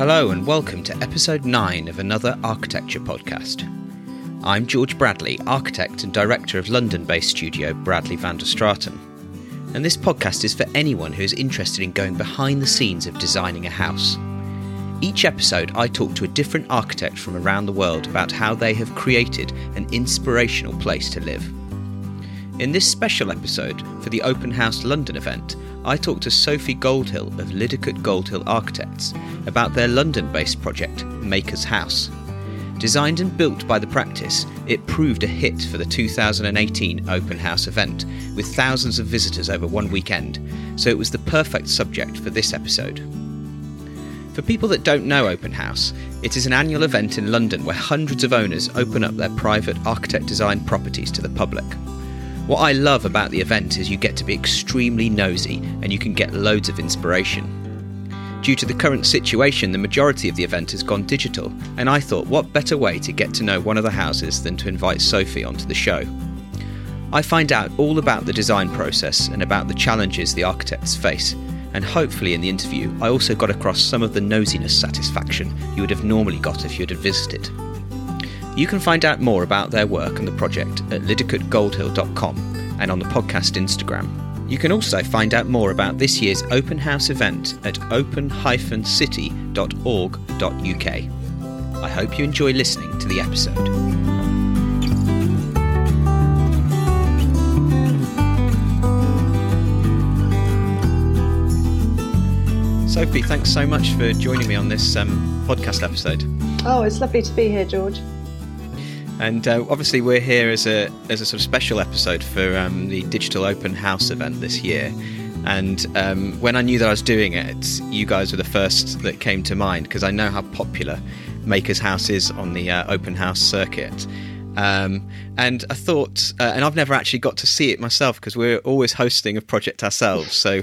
Hello, and welcome to episode 9 of another architecture podcast. I'm George Bradley, architect and director of London based studio Bradley van der Straeten. And this podcast is for anyone who is interested in going behind the scenes of designing a house. Each episode, I talk to a different architect from around the world about how they have created an inspirational place to live. In this special episode for the Open House London event, I talked to Sophie Goldhill of Liddicoat Goldhill Architects about their London based project, Maker's House. Designed and built by the practice, it proved a hit for the 2018 Open House event, with thousands of visitors over one weekend, so it was the perfect subject for this episode. For people that don't know Open House, it is an annual event in London where hundreds of owners open up their private architect designed properties to the public. What I love about the event is you get to be extremely nosy and you can get loads of inspiration. Due to the current situation, the majority of the event has gone digital, and I thought what better way to get to know one of the houses than to invite Sophie onto the show. I find out all about the design process and about the challenges the architects face, and hopefully in the interview I also got across some of the nosiness satisfaction you would have normally got if you'd have visited. You can find out more about their work and the project at liddicoatgoldhill.com and on the podcast Instagram. You can also find out more about this year's open house event at open-city.org.uk. I hope you enjoy listening to the episode. Sophie, thanks so much for joining me on this um, podcast episode. Oh, it's lovely to be here, George. And uh, obviously, we're here as a as a sort of special episode for um, the Digital Open House event this year. And um, when I knew that I was doing it, you guys were the first that came to mind because I know how popular Maker's House is on the uh, open house circuit. Um, and I thought, uh, and I've never actually got to see it myself because we're always hosting a project ourselves. So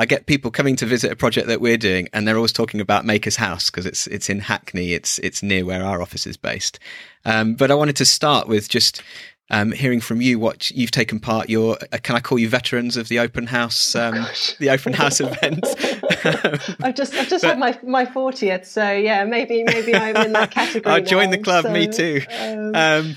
I get people coming to visit a project that we're doing, and they're always talking about Maker's House because it's it's in Hackney. It's it's near where our office is based. Um, but I wanted to start with just um, hearing from you what you've taken part. Your uh, can I call you veterans of the open house um, oh the open house event? I've just I've just but, had my my fortieth, so yeah, maybe maybe I'm in that category. I joined now, the club. So, me too. Um, um,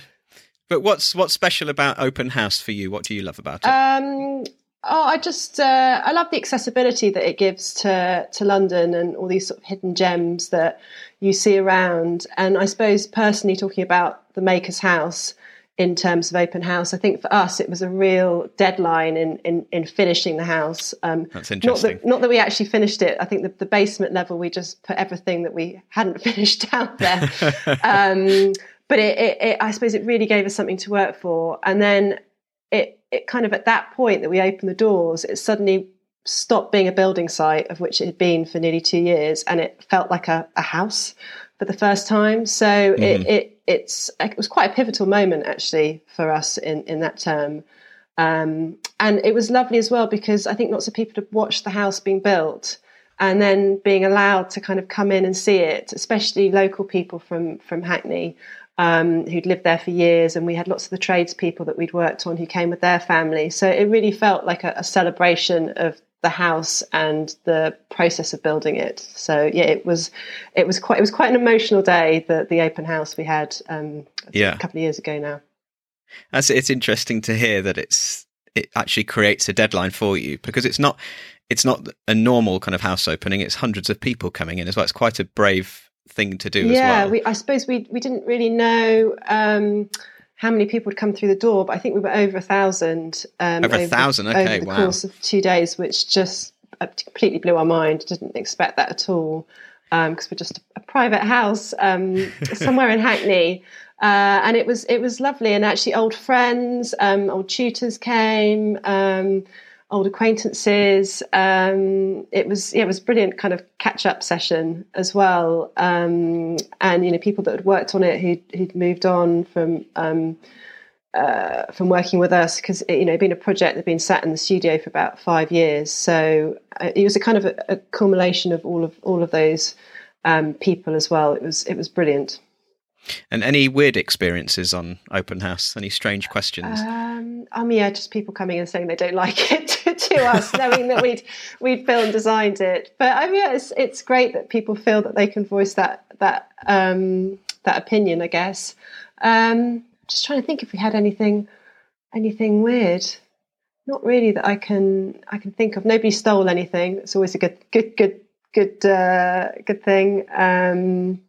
but what's what's special about open house for you? What do you love about it? Oh, I just uh, I love the accessibility that it gives to to London and all these sort of hidden gems that you see around. And I suppose personally, talking about the Maker's House in terms of open house, I think for us it was a real deadline in in, in finishing the house. Um, That's interesting. Not that, not that we actually finished it. I think the, the basement level we just put everything that we hadn't finished out there. um, but it, it, it, I suppose it really gave us something to work for. And then it kind of at that point that we opened the doors, it suddenly stopped being a building site of which it had been for nearly two years, and it felt like a, a house for the first time. So mm-hmm. it, it it's it was quite a pivotal moment actually for us in in that term. Um, and it was lovely as well because I think lots of people had watched the house being built and then being allowed to kind of come in and see it, especially local people from from Hackney um, who'd lived there for years, and we had lots of the tradespeople that we'd worked on who came with their family. So it really felt like a, a celebration of the house and the process of building it. So yeah, it was it was quite it was quite an emotional day the the open house we had um, yeah. a couple of years ago now. As it's interesting to hear that it's it actually creates a deadline for you because it's not it's not a normal kind of house opening. It's hundreds of people coming in as well. It's quite a brave thing to do yeah, well. I suppose we we didn't really know um, how many people would come through the door, but I think we were over a thousand. Um, over a thousand, okay, over the wow. course of two days, which just uh, completely blew our mind. Didn't expect that at all because um, we're just a private house um, somewhere in Hackney. Uh, and it was it was lovely, and actually old friends, um, old tutors came. Old acquaintances. Um, it was yeah, it was brilliant kind of catch up session as well. Um, and you know, people that had worked on it who'd, who'd moved on from um, uh, from working with us because you know, being a project that had been sat in the studio for about five years. So uh, it was a kind of a, a, culmination of all of all of those um, people as well. It was it was brilliant. And any weird experiences on open house? Any strange questions? Um, um, yeah, just people coming and saying they don't like it. To us, knowing that we'd we'd and designed it. But I mean, it's it's great that people feel that they can voice that that um, that opinion. I guess. Um, just trying to think if we had anything anything weird. Not really that I can I can think of. Nobody stole anything. It's always a good good good good uh, good thing. Um,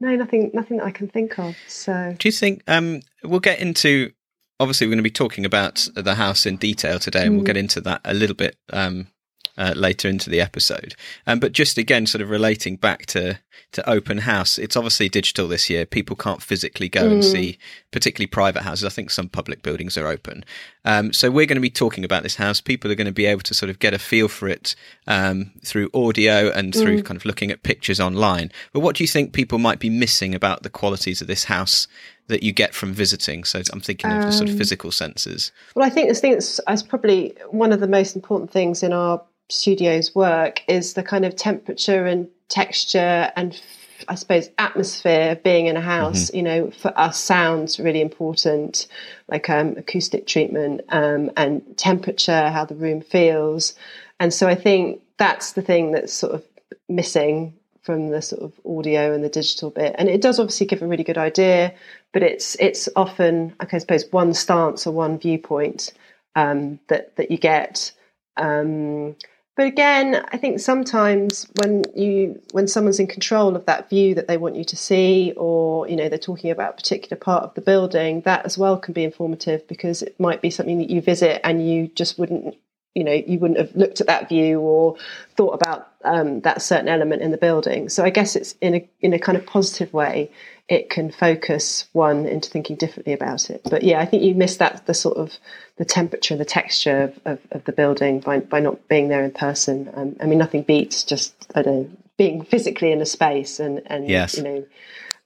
no, nothing nothing that I can think of. So, do you think um, we'll get into? Obviously, we're going to be talking about the house in detail today, and mm. we'll get into that a little bit um, uh, later into the episode. Um, but just again, sort of relating back to to open house, it's obviously digital this year. People can't physically go mm. and see, particularly private houses. I think some public buildings are open. Um, so we're going to be talking about this house. People are going to be able to sort of get a feel for it um, through audio and through mm. kind of looking at pictures online. But what do you think people might be missing about the qualities of this house that you get from visiting? So I'm thinking of the sort of um, physical senses. Well, I think this thing that's, probably one of the most important things in our studios work is the kind of temperature and texture and I suppose atmosphere of being in a house. Mm-hmm. You know, for us, sounds really important, like um, acoustic treatment um, and temperature, how the room feels. And so I think that's the thing that's sort of missing from the sort of audio and the digital bit. And it does obviously give a really good idea, but it's it's often, I suppose, one stance or one viewpoint um, that that you get. Um, but again, I think sometimes when you when someone's in control of that view that they want you to see, or you know they're talking about a particular part of the building, that as well can be informative because it might be something that you visit and you just wouldn't you know you wouldn't have looked at that view or thought about um, that certain element in the building. So I guess it's in a in a kind of positive way it can focus one into thinking differently about it. But yeah, I think you miss that the sort of the temperature and the texture of, of, of the building by, by not being there in person. Um, I mean, nothing beats just I don't know being physically in a space and and yes. you know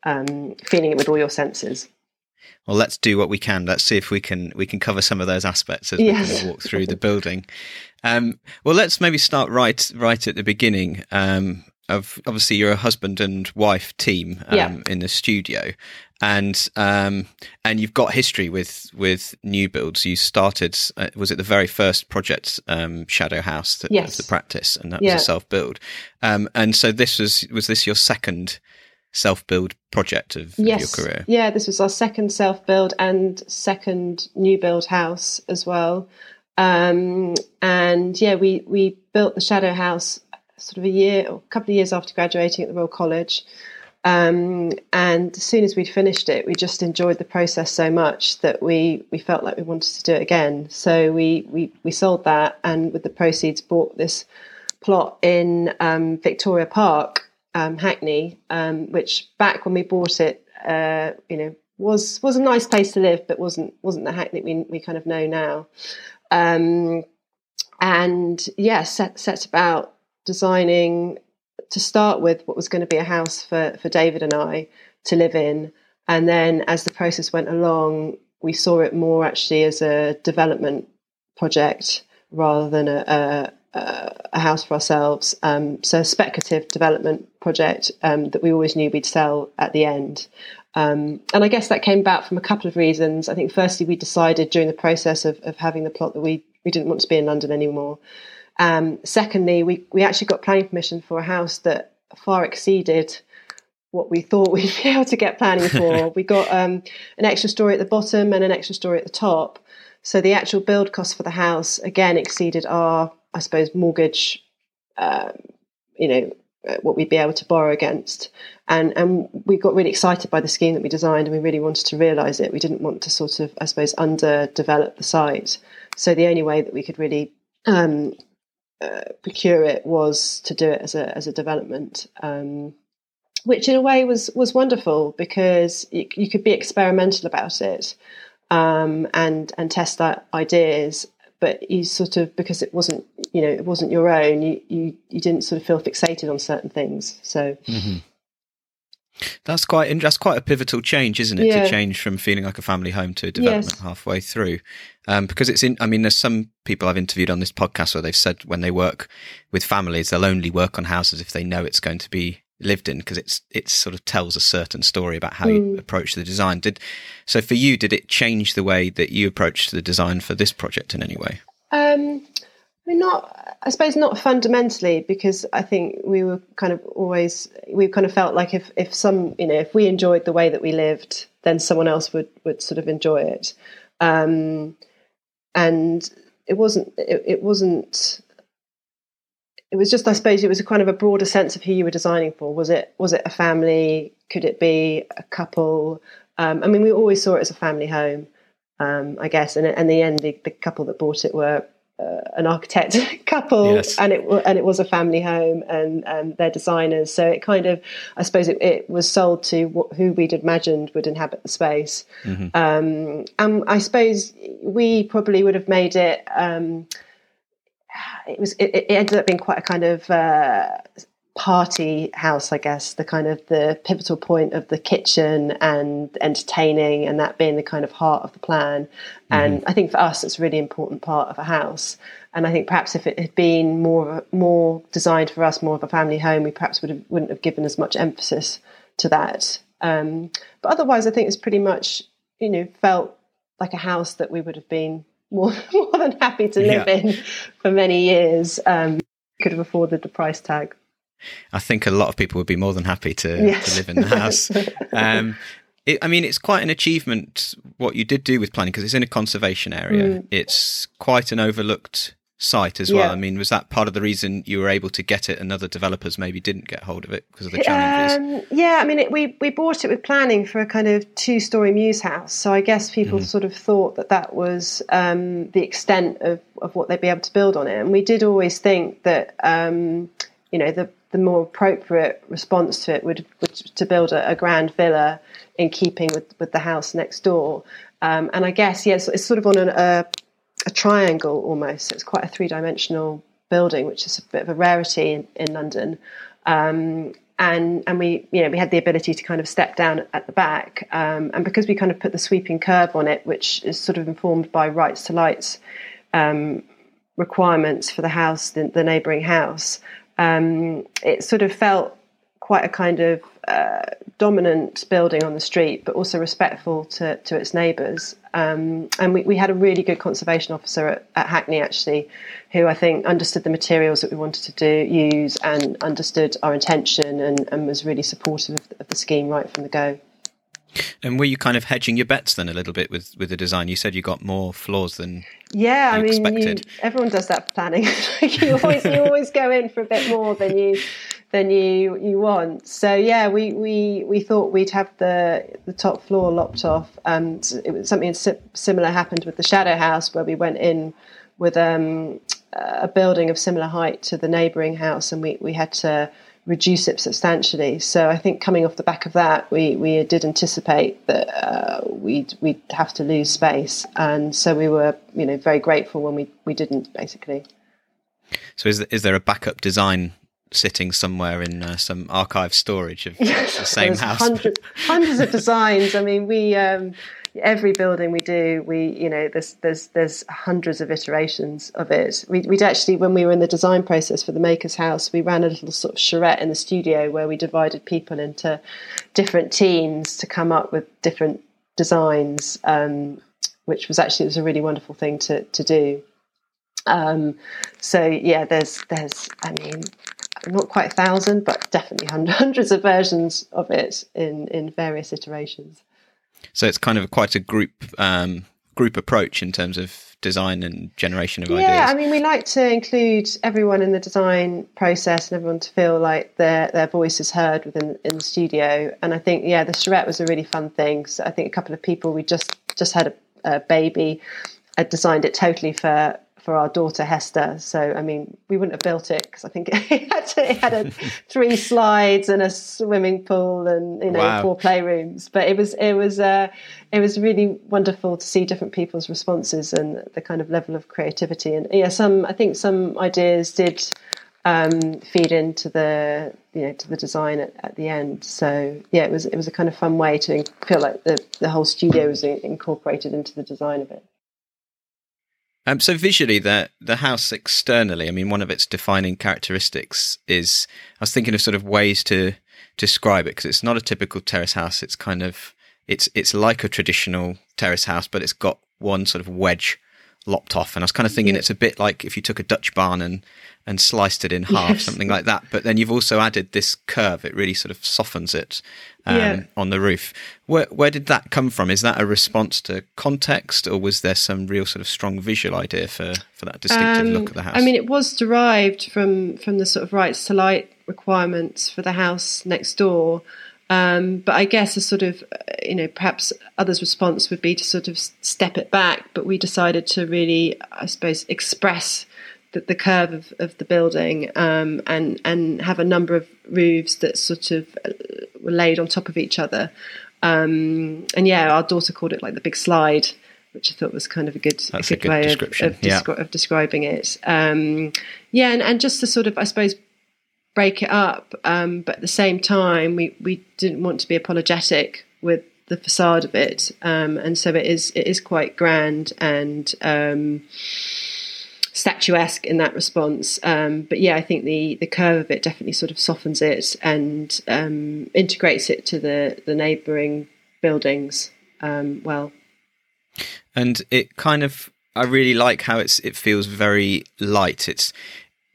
um, feeling it with all your senses. Well, let's do what we can. Let's see if we can we can cover some of those aspects as yes. we walk through the building. Um, well, let's maybe start right right at the beginning. Um, of obviously you're a husband and wife team um, yeah. in the studio and um, and you've got history with with new builds you started uh, was it the very first project um, shadow house that yes. was the practice and that yeah. was a self build um, and so this was was this your second self build project of, yes. of your career yeah this was our second self build and second new build house as well um, and yeah we we built the shadow house sort of a year or a couple of years after graduating at the Royal College. Um, and as soon as we'd finished it, we just enjoyed the process so much that we we felt like we wanted to do it again. So we we we sold that, and with the proceeds, bought this plot in um, Victoria Park, um, Hackney, um, which back when we bought it, uh, you know, was was a nice place to live, but wasn't wasn't the Hackney we we kind of know now. Um, and yeah, set set about designing to start with what was going to be a house for, for David and I to live in. And then as the process went along, we saw it more actually as a development project rather than a, a, a house for ourselves. Um, so speculative development project um, that we always knew we'd sell at the end. Um, and I guess that came about from a couple of reasons. I think firstly, we decided during the process of, of having the plot that we, we didn't want to be in London anymore. Um, secondly, we, we actually got planning permission for a house that far exceeded what we thought we'd be able to get planning for. we got um, an extra story at the bottom and an extra story at the top. So the actual build cost for the house again exceeded our, I suppose, mortgage. Uh, you know what we'd be able to borrow against, and and we got really excited by the scheme that we designed, and we really wanted to realise it. We didn't want to sort of, I suppose, underdevelop the site. So the only way that we could really um, uh, procure it was to do it as a as a development, um, which in a way was was wonderful because you, you could be experimental about it um, and and test ideas. But you sort of because it wasn't you know it wasn't your own, you you, you didn't sort of feel fixated on certain things. So. Mm-hmm. That's quite that's quite a pivotal change, isn't it? Yeah. To change from feeling like a family home to development yes. halfway through, um, because it's in. I mean, there's some people I've interviewed on this podcast where they've said when they work with families, they'll only work on houses if they know it's going to be lived in because it's it sort of tells a certain story about how mm. you approach the design. Did so for you? Did it change the way that you approached the design for this project in any way? Um, I mean, not. I suppose not fundamentally, because I think we were kind of always we kind of felt like if if some you know if we enjoyed the way that we lived, then someone else would would sort of enjoy it, um, and it wasn't it, it wasn't. It was just, I suppose, it was a kind of a broader sense of who you were designing for. Was it was it a family? Could it be a couple? Um, I mean, we always saw it as a family home, um, I guess. And in the end, the, the couple that bought it were uh, an architect couple, yes. and it and it was a family home, and um, they're designers. So it kind of, I suppose, it, it was sold to what, who we'd imagined would inhabit the space. Mm-hmm. Um, and I suppose we probably would have made it. It was. It, it, ended up being quite a kind of. Uh, party house, I guess, the kind of the pivotal point of the kitchen and entertaining, and that being the kind of heart of the plan. Mm-hmm. And I think for us, it's a really important part of a house. And I think perhaps if it had been more more designed for us, more of a family home, we perhaps would have, wouldn't have given as much emphasis to that. Um, but otherwise, I think it's pretty much you know felt like a house that we would have been more more than happy to live yeah. in for many years. Um, could have afforded the price tag. I think a lot of people would be more than happy to, yes. to live in the house. Um, it, I mean, it's quite an achievement what you did do with planning because it's in a conservation area. Mm. It's quite an overlooked site as well. Yeah. I mean, was that part of the reason you were able to get it and other developers maybe didn't get hold of it because of the challenges? Um, yeah, I mean, it, we, we bought it with planning for a kind of two story mews house. So I guess people mm. sort of thought that that was um, the extent of, of what they'd be able to build on it. And we did always think that, um, you know, the the more appropriate response to it would, would to build a, a, grand villa in keeping with, with the house next door. Um, and I guess yes, it's sort of on an, a, a triangle almost. So it's quite a three dimensional building, which is a bit of a rarity in, in London. Um, and and we you know we had the ability to kind of step down at the back, um, and because we kind of put the sweeping curb on it, which is sort of informed by rights to lights um, requirements for the house, the, the neighbouring house um, it sort of felt quite a kind of uh, dominant building on the street, but also respectful to, to its neighbours. Um, and we, we, had a really good conservation officer at, at, Hackney, actually, who I think understood the materials that we wanted to do use and understood our intention and, and was really supportive of, of the scheme right from the go. And were you kind of hedging your bets then a little bit with, with the design? You said you got more floors than yeah. I mean, you, everyone does that planning. you always you always go in for a bit more than you than you you want. So yeah, we we we thought we'd have the the top floor lopped off. And it was something similar happened with the Shadow House where we went in with um, a building of similar height to the neighbouring house, and we we had to reduce it substantially. So I think coming off the back of that, we, we did anticipate that uh, we'd we'd have to lose space, and so we were you know very grateful when we, we didn't basically. So is is there a backup design sitting somewhere in uh, some archive storage of yes, the same house? Hundreds, hundreds of designs. I mean, we. Um, every building we do, we you know there's there's there's hundreds of iterations of it. We, would actually when we were in the design process for the Maker's House, we ran a little sort of charrette in the studio where we divided people into different teams to come up with different designs, um, which was actually it was a really wonderful thing to to do. Um, so yeah, there's there's I mean not quite a thousand, but definitely hundreds of versions of it in in various iterations. So it's kind of quite a group um, group approach in terms of design and generation of yeah, ideas. Yeah, I mean, we like to include everyone in the design process and everyone to feel like their their voice is heard within in the studio. And I think, yeah, the charrette was a really fun thing. So I think a couple of people we just just had a, a baby had designed it totally for for our daughter Hester. So I mean, we wouldn't have built it because I think it had, to, it had a, three slides and a swimming pool and you know wow. four playrooms. But it was it was uh, it was really wonderful to see different people's responses and the kind of level of creativity. And yeah, some I think some ideas did um, feed into the you know to the design at, at, the end. So yeah, it was it was a kind of fun way to feel like the the whole studio was incorporated into the design of it. Um, so visually, the the house externally, I mean, one of its defining characteristics is I was thinking of sort of ways to describe it because it's not a typical terrace house. It's kind of it's it's like a traditional terrace house, but it's got one sort of wedge lopped off. And I was kind of thinking yeah. it's a bit like if you took a Dutch barn and and sliced it in half, yes. something like that. But then you've also added this curve; it really sort of softens it um, yeah. on the roof. Where where did that come from? Is that a response to context, or was there some real sort of strong visual idea for for that distinctive um, look of the house? I mean, it was derived from from the sort of rights to light requirements for the house next door. Um, but I guess a sort of, uh, you know, perhaps others' response would be to sort of step it back. But we decided to really, I suppose, express the, the curve of, of, the building um, and and have a number of roofs that sort of uh, were laid on top of each other. Um, and yeah, our daughter called it like the big slide, which I thought was kind of a good, a good, a good way of, of, yeah. descri- of, describing it. Um, yeah, and, and just to sort of, I suppose, break it up. Um, but at the same time, we, we didn't want to be apologetic with the facade of it, um, and so it is it is quite grand and um, statuesque in that response. Um, but yeah, I think the the curve of it definitely sort of softens it and um, integrates it to the the neighbouring buildings um, well. And it kind of I really like how it's it feels very light. It's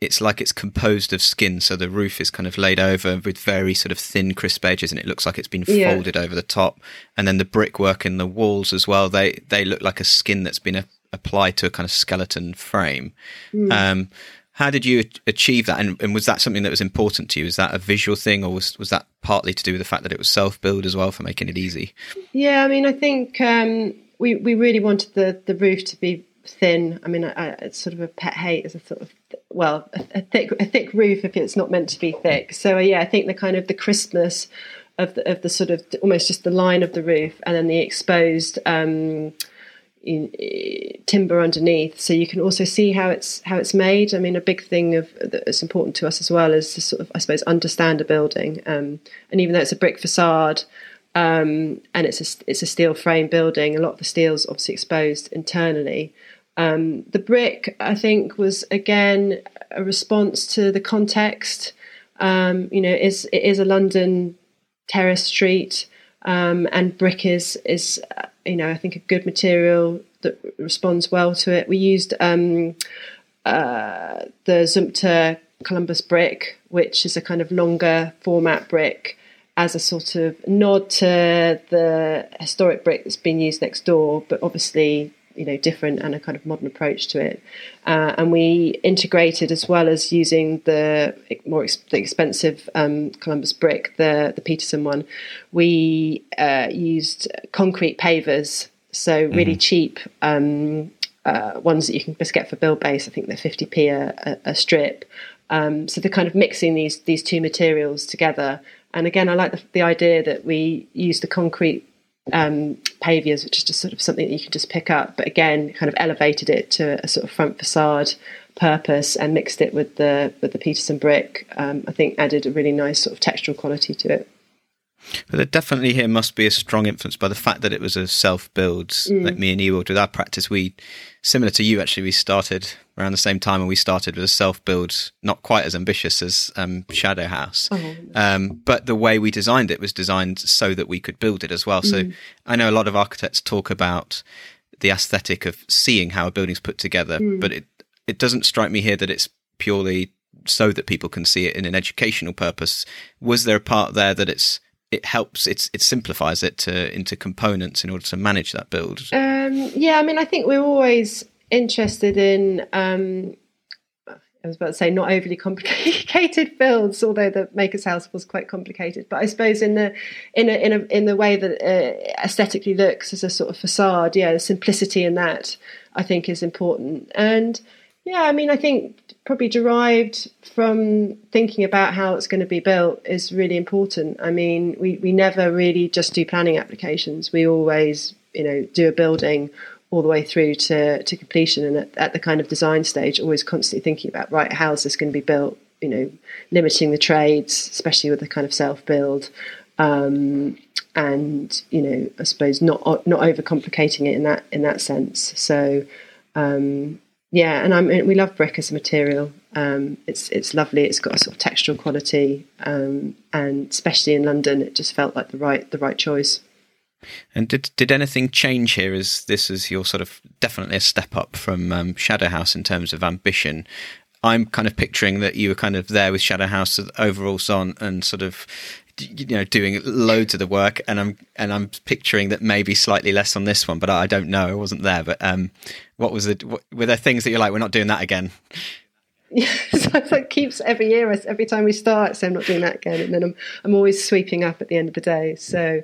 it's like it's composed of skin, so the roof is kind of laid over with very sort of thin, crisp edges, and it looks like it's been yeah. folded over the top. And then the brickwork in the walls as well they they look like a skin that's been a, applied to a kind of skeleton frame. Mm. Um, how did you achieve that, and, and, was that something that was important to you? Is that a visual thing, or was was that partly to do with the fact that it was self build as well for making it easy? Yeah, I mean, I think um, we we really wanted the the roof to be thin. I mean, I, I, it's sort of a pet hate as a sort of well, a, a, thick a thick roof if it's not meant to be thick. So uh, yeah, I think the kind of the crispness of the of the sort of almost just the line of the roof, and then the exposed. Um, in, in, timber underneath, so you can also see how it's how it's made. I mean, a big thing of that's important to us as well is to sort of, I suppose, understand a building. Um, and even though it's a brick facade, um, and it's a it's a steel frame building, a lot of the steel's obviously exposed internally. Um, the brick, I think, was again a response to the context. Um, you know, is it is a London terrace street, um, and brick is is you know I think a good material that responds well to it. We used um, uh, the Zumthor Kolumba brick, which is a kind of longer format brick as a sort of nod to the historic brick that's been used next door, but obviously you know different and a kind of modern approach to it. Uh, and we integrated as well as using the more ex- the expensive um, Kolumba brick, the the Petersen one. We uh, used concrete pavers, so really mm-hmm. cheap. Um, uh, ones that you can just get for Buildbase. I think they're 50p a, a, a strip. Um, so they're kind of mixing these these two materials together. And again, I like the, the idea that we use the concrete um, pavers, which is just sort of something that you can just pick up. But again, kind of elevated it to a sort of front facade purpose and mixed it with the with the Petersen brick. Um, I think added a really nice sort of textural quality to it. But there definitely here must be a strong influence by the fact that it was a self build. Mm. Like me and Ewald with our practice, we similar to you actually. We started around the same time, and we started with a self build, not quite as ambitious as um, Shadow House, oh. um, but the way we designed it was designed so that we could build it as well. Mm. So I know a lot of architects talk about the aesthetic of seeing how a building's put together, mm. but it it doesn't strike me here that it's purely so that people can see it in an educational purpose. Was there a part there that it's it helps it's it simplifies it to into components in order to manage that build um, yeah i mean i think we're always interested in um, I was about to say not overly complicated builds, although the Maker's House was quite complicated. But I suppose in the in a, in a, in the way that uh, aesthetically looks as a sort of facade, yeah, the simplicity in that I think is important. And yeah, I mean, I think probably derived from thinking about how it's going to be built is really important. I mean, we, we never really just do planning applications. We always, you know, do a building all the way through to, to completion and at, at the kind of design stage, always constantly thinking about, right, how's this going to be built? You know, limiting the trades, especially with the kind of self build. Um, and you know, I suppose not not overcomplicating it in that in that sense. So um, yeah, and I mean, we love brick as a material. Um, it's it's lovely. It's got a sort of textural quality, um, and especially in London, it just felt like the right the right choice. And did did anything change here? As this is your sort of definitely a step up from um, Shadow House in terms of ambition. I'm kind of picturing that you were kind of there with Shadow House overalls on and sort of you know doing loads of the work and i'm and i'm picturing that maybe slightly less on this one but i don't know i wasn't there but um what was it what, were there things that you're like we're not doing that again yeah, so it keeps every year. Every time we start, so I'm not doing that again, and then I'm I'm always sweeping up at the end of the day. So,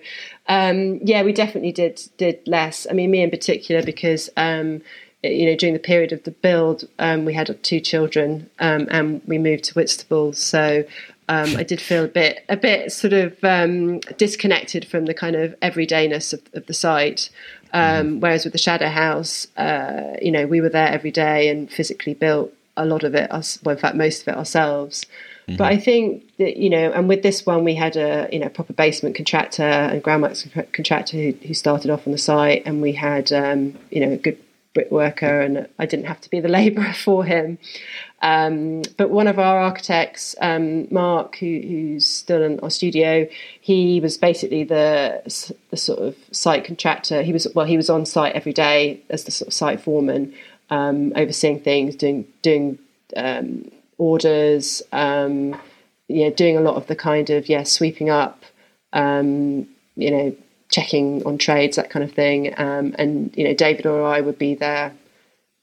um, yeah, we definitely did did less. I mean, me in particular, because um, you know during the period of the build, um, we had two children, um, and we moved to Whitstable, so. Um, I did feel a bit, a bit sort of um, disconnected from the kind of everydayness of, of the site. Mm-hmm. Whereas with the Shadow House, uh, you know, we were there every day and physically built a lot of it us well in fact most of it ourselves mm-hmm. but i think that you know and with this one we had a you know proper basement contractor and groundworks contractor who, who started off on the site and we had um, you know a good brickworker and i didn't have to be the labourer for him um, but one of our architects, um, Mark, who, who's still in our studio, he was basically the the sort of site contractor. He was well, he was on site every day as the sort of site foreman, um, overseeing things, doing doing um, orders, um, know, doing a lot of the kind of yeah sweeping up, um, you know, checking on trades that kind of thing, um, and you know David or I would be there,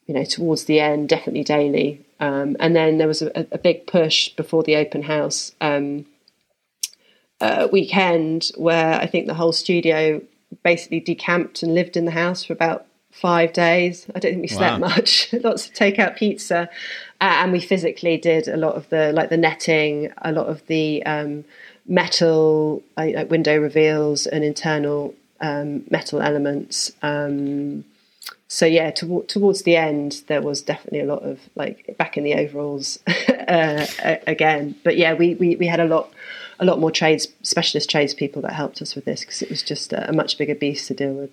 you know, towards the end, definitely daily, um, and then there was a, a, big push before the open house. Uh, weekend where I think the whole studio basically decamped and lived in the house for about five days. I don't think we slept wow. much. Lots of takeout pizza, uh, and we physically did a lot of the like the netting, a lot of the um, metal like window reveals and internal um, metal elements. Um, so yeah, to, towards the end, there was definitely a lot of like back in the overalls uh, again. But yeah, we, we we had a lot a lot more trades specialist trades people that helped us with this because it was just a, a much bigger beast to deal with.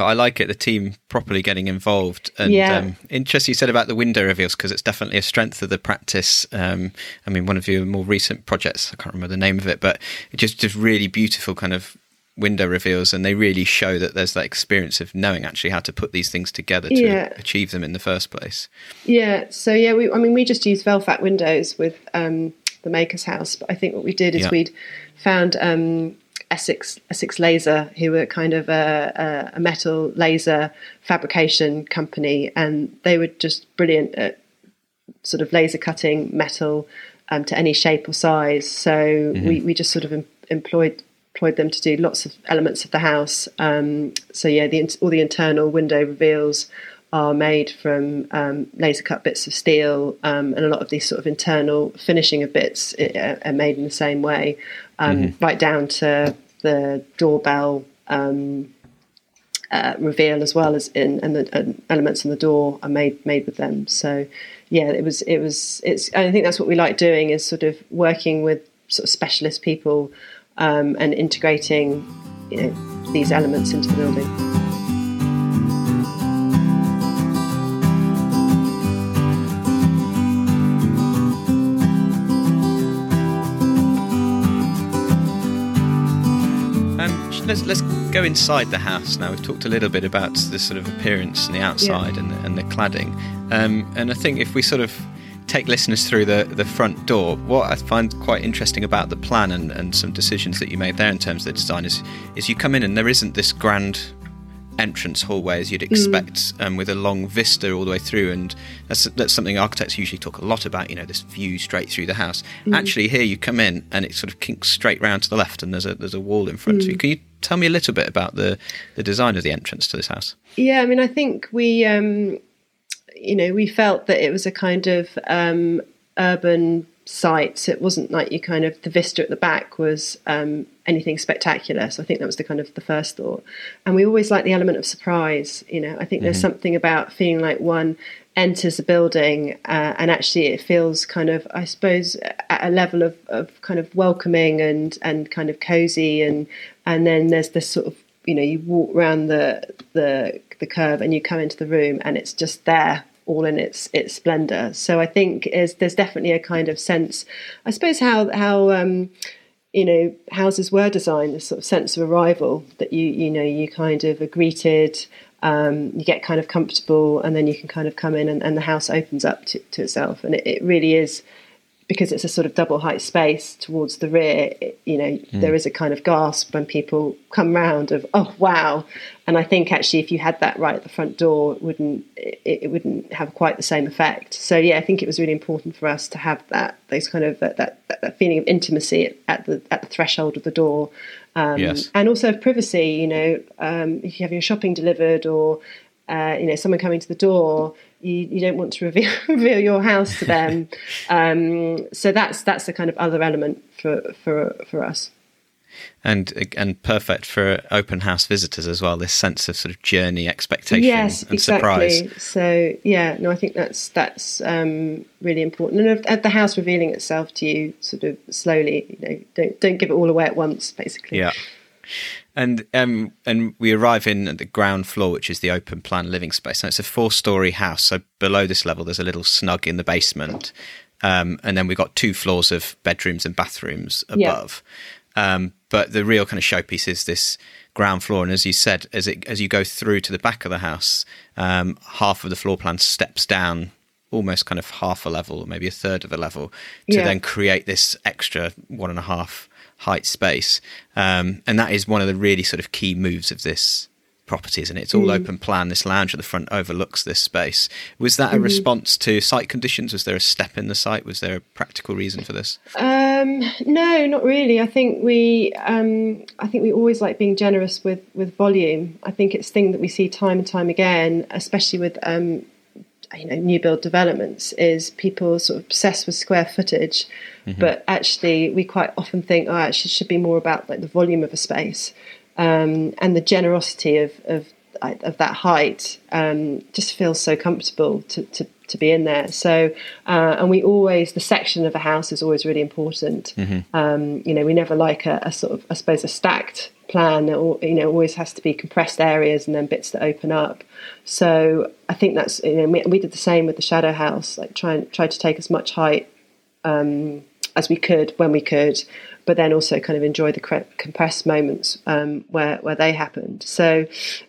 I like it. The team properly getting involved, and yeah. um, interesting you said about the window reveals because it's definitely a strength of the practice. Um, I mean, one of your more recent projects, I can't remember the name of it, but it just just really beautiful kind of window reveals, and they really show that there's that experience of knowing actually how to put these things together to yeah. achieve them in the first place. Yeah. So yeah, we I mean we just use Velfac windows with um, the Maker's House, but I think what we did is yeah. we'd found um, Essex Essex Laser, who were kind of a, a, metal laser fabrication company, and they were just brilliant at sort of laser cutting metal um, to any shape or size. So mm-hmm. we, we just sort of em- employed employed them to do lots of elements of the house. Um, so yeah, the, all the internal window reveals are made from um, laser cut bits of steel, um, and a lot of these sort of internal finishing of bits uh, are made in the same way, um, mm-hmm. right down to the doorbell um, uh, reveal as well as in and the and elements on the door are made made with them. So yeah, it was it was it's. I think that's what we like doing is sort of working with sort of specialist people um, and integrating you know these elements into the building. Let's let's go inside the house now. We've talked a little bit about the sort of appearance and the outside yeah. and, the, and the cladding, um, and I think if we sort of take listeners through the, the front door, what I find quite interesting about the plan and, and some decisions that you made there in terms of the design is is you come in and there isn't this grand entrance hallway as you'd mm. expect mm. um, with a long vista all the way through and that's that's something architects usually talk a lot about you know this view straight through the house mm. actually here you come in and it sort of kinks straight round to the left and there's a there's a wall in front mm. of you mm. can you tell me a little bit about the the design of the entrance to this house yeah i mean i think we um you know we felt that it was a kind of um urban sites. It wasn't like you kind of the vista at the back was um, anything spectacular. So I think that was the kind of the first thought. And we always like the element of surprise. You know, I think mm-hmm. there's something about feeling like one enters a building uh, and actually it feels kind of, I suppose, at a level of, of kind of welcoming and and kind of cozy and and then there's this sort of you know you walk around the the the curve and you come into the room and it's just there all in its its splendor. So I think is there's definitely a kind of sense, I suppose how how um, you know, houses were designed this sort of sense of arrival that you, you know, you kind of are greeted, um, you get kind of comfortable, and then you can kind of come in and, and the house opens up to, to itself. And it, it really is because it's a sort of double height space towards the rear, it, you know, mm. there is a kind of gasp when people come round of, oh wow. And I think actually, if you had that right at the front door, it wouldn't it, it wouldn't have quite the same effect. So yeah, I think it was really important for us to have that those kind of that that, that feeling of intimacy at the at the threshold of the door, um, yes. and also of privacy. You know, um, if you have your shopping delivered or uh, you know someone coming to the door you, you don't want to reveal, reveal your house to them. Um, so that's that's the kind of other element for for for us. And and perfect for open house visitors as well. This sense of sort of journey expectation yes, and exactly. surprise. So yeah, no, I think that's that's um, really important. And of, the house revealing itself to you, sort of slowly. You know, don't don't give it all away at once. Basically. Yeah. And um, and we arrive in at the ground floor, which is the open plan living space. And it's a four story house. So below this level, there's a little snug in the basement, um, and then we've got two floors of bedrooms and bathrooms above. Yeah. Um, but the real kind of showpiece is this ground floor. And as you said, as it as you go through to the back of the house, um, half of the floor plan steps down almost kind of half a level, maybe a third of a level, to yeah. then create this extra one and a half height space. Um, and that is one of the really sort of key moves of this property, isn't it? It's all mm. open plan. This lounge at the front overlooks this space. Was that a mm-hmm. response to site conditions? Was there a step in the site? Was there a practical reason for this? Um, no, not really. I think we, um, I think we always like being generous with with volume. I think it's a thing that we see time and time again, especially with um, you know new build developments is people sort of obsessed with square footage mm-hmm. but actually we quite often think oh actually it should be more about like the volume of a space um, and the generosity of, of of that height um, just feels so comfortable to, to, to be in there. So, uh, and we always, the section of a house is always really important. Mm-hmm. Um, you know, we never like a, a, sort of, I suppose, a stacked plan. It, you know, always has to be compressed areas and then bits that open up. So I think that's, you know, we, we did the same with the shadow house, like try, try to take as much height um, as we could when we could but then also kind of enjoy the compressed moments um, where where they happened. So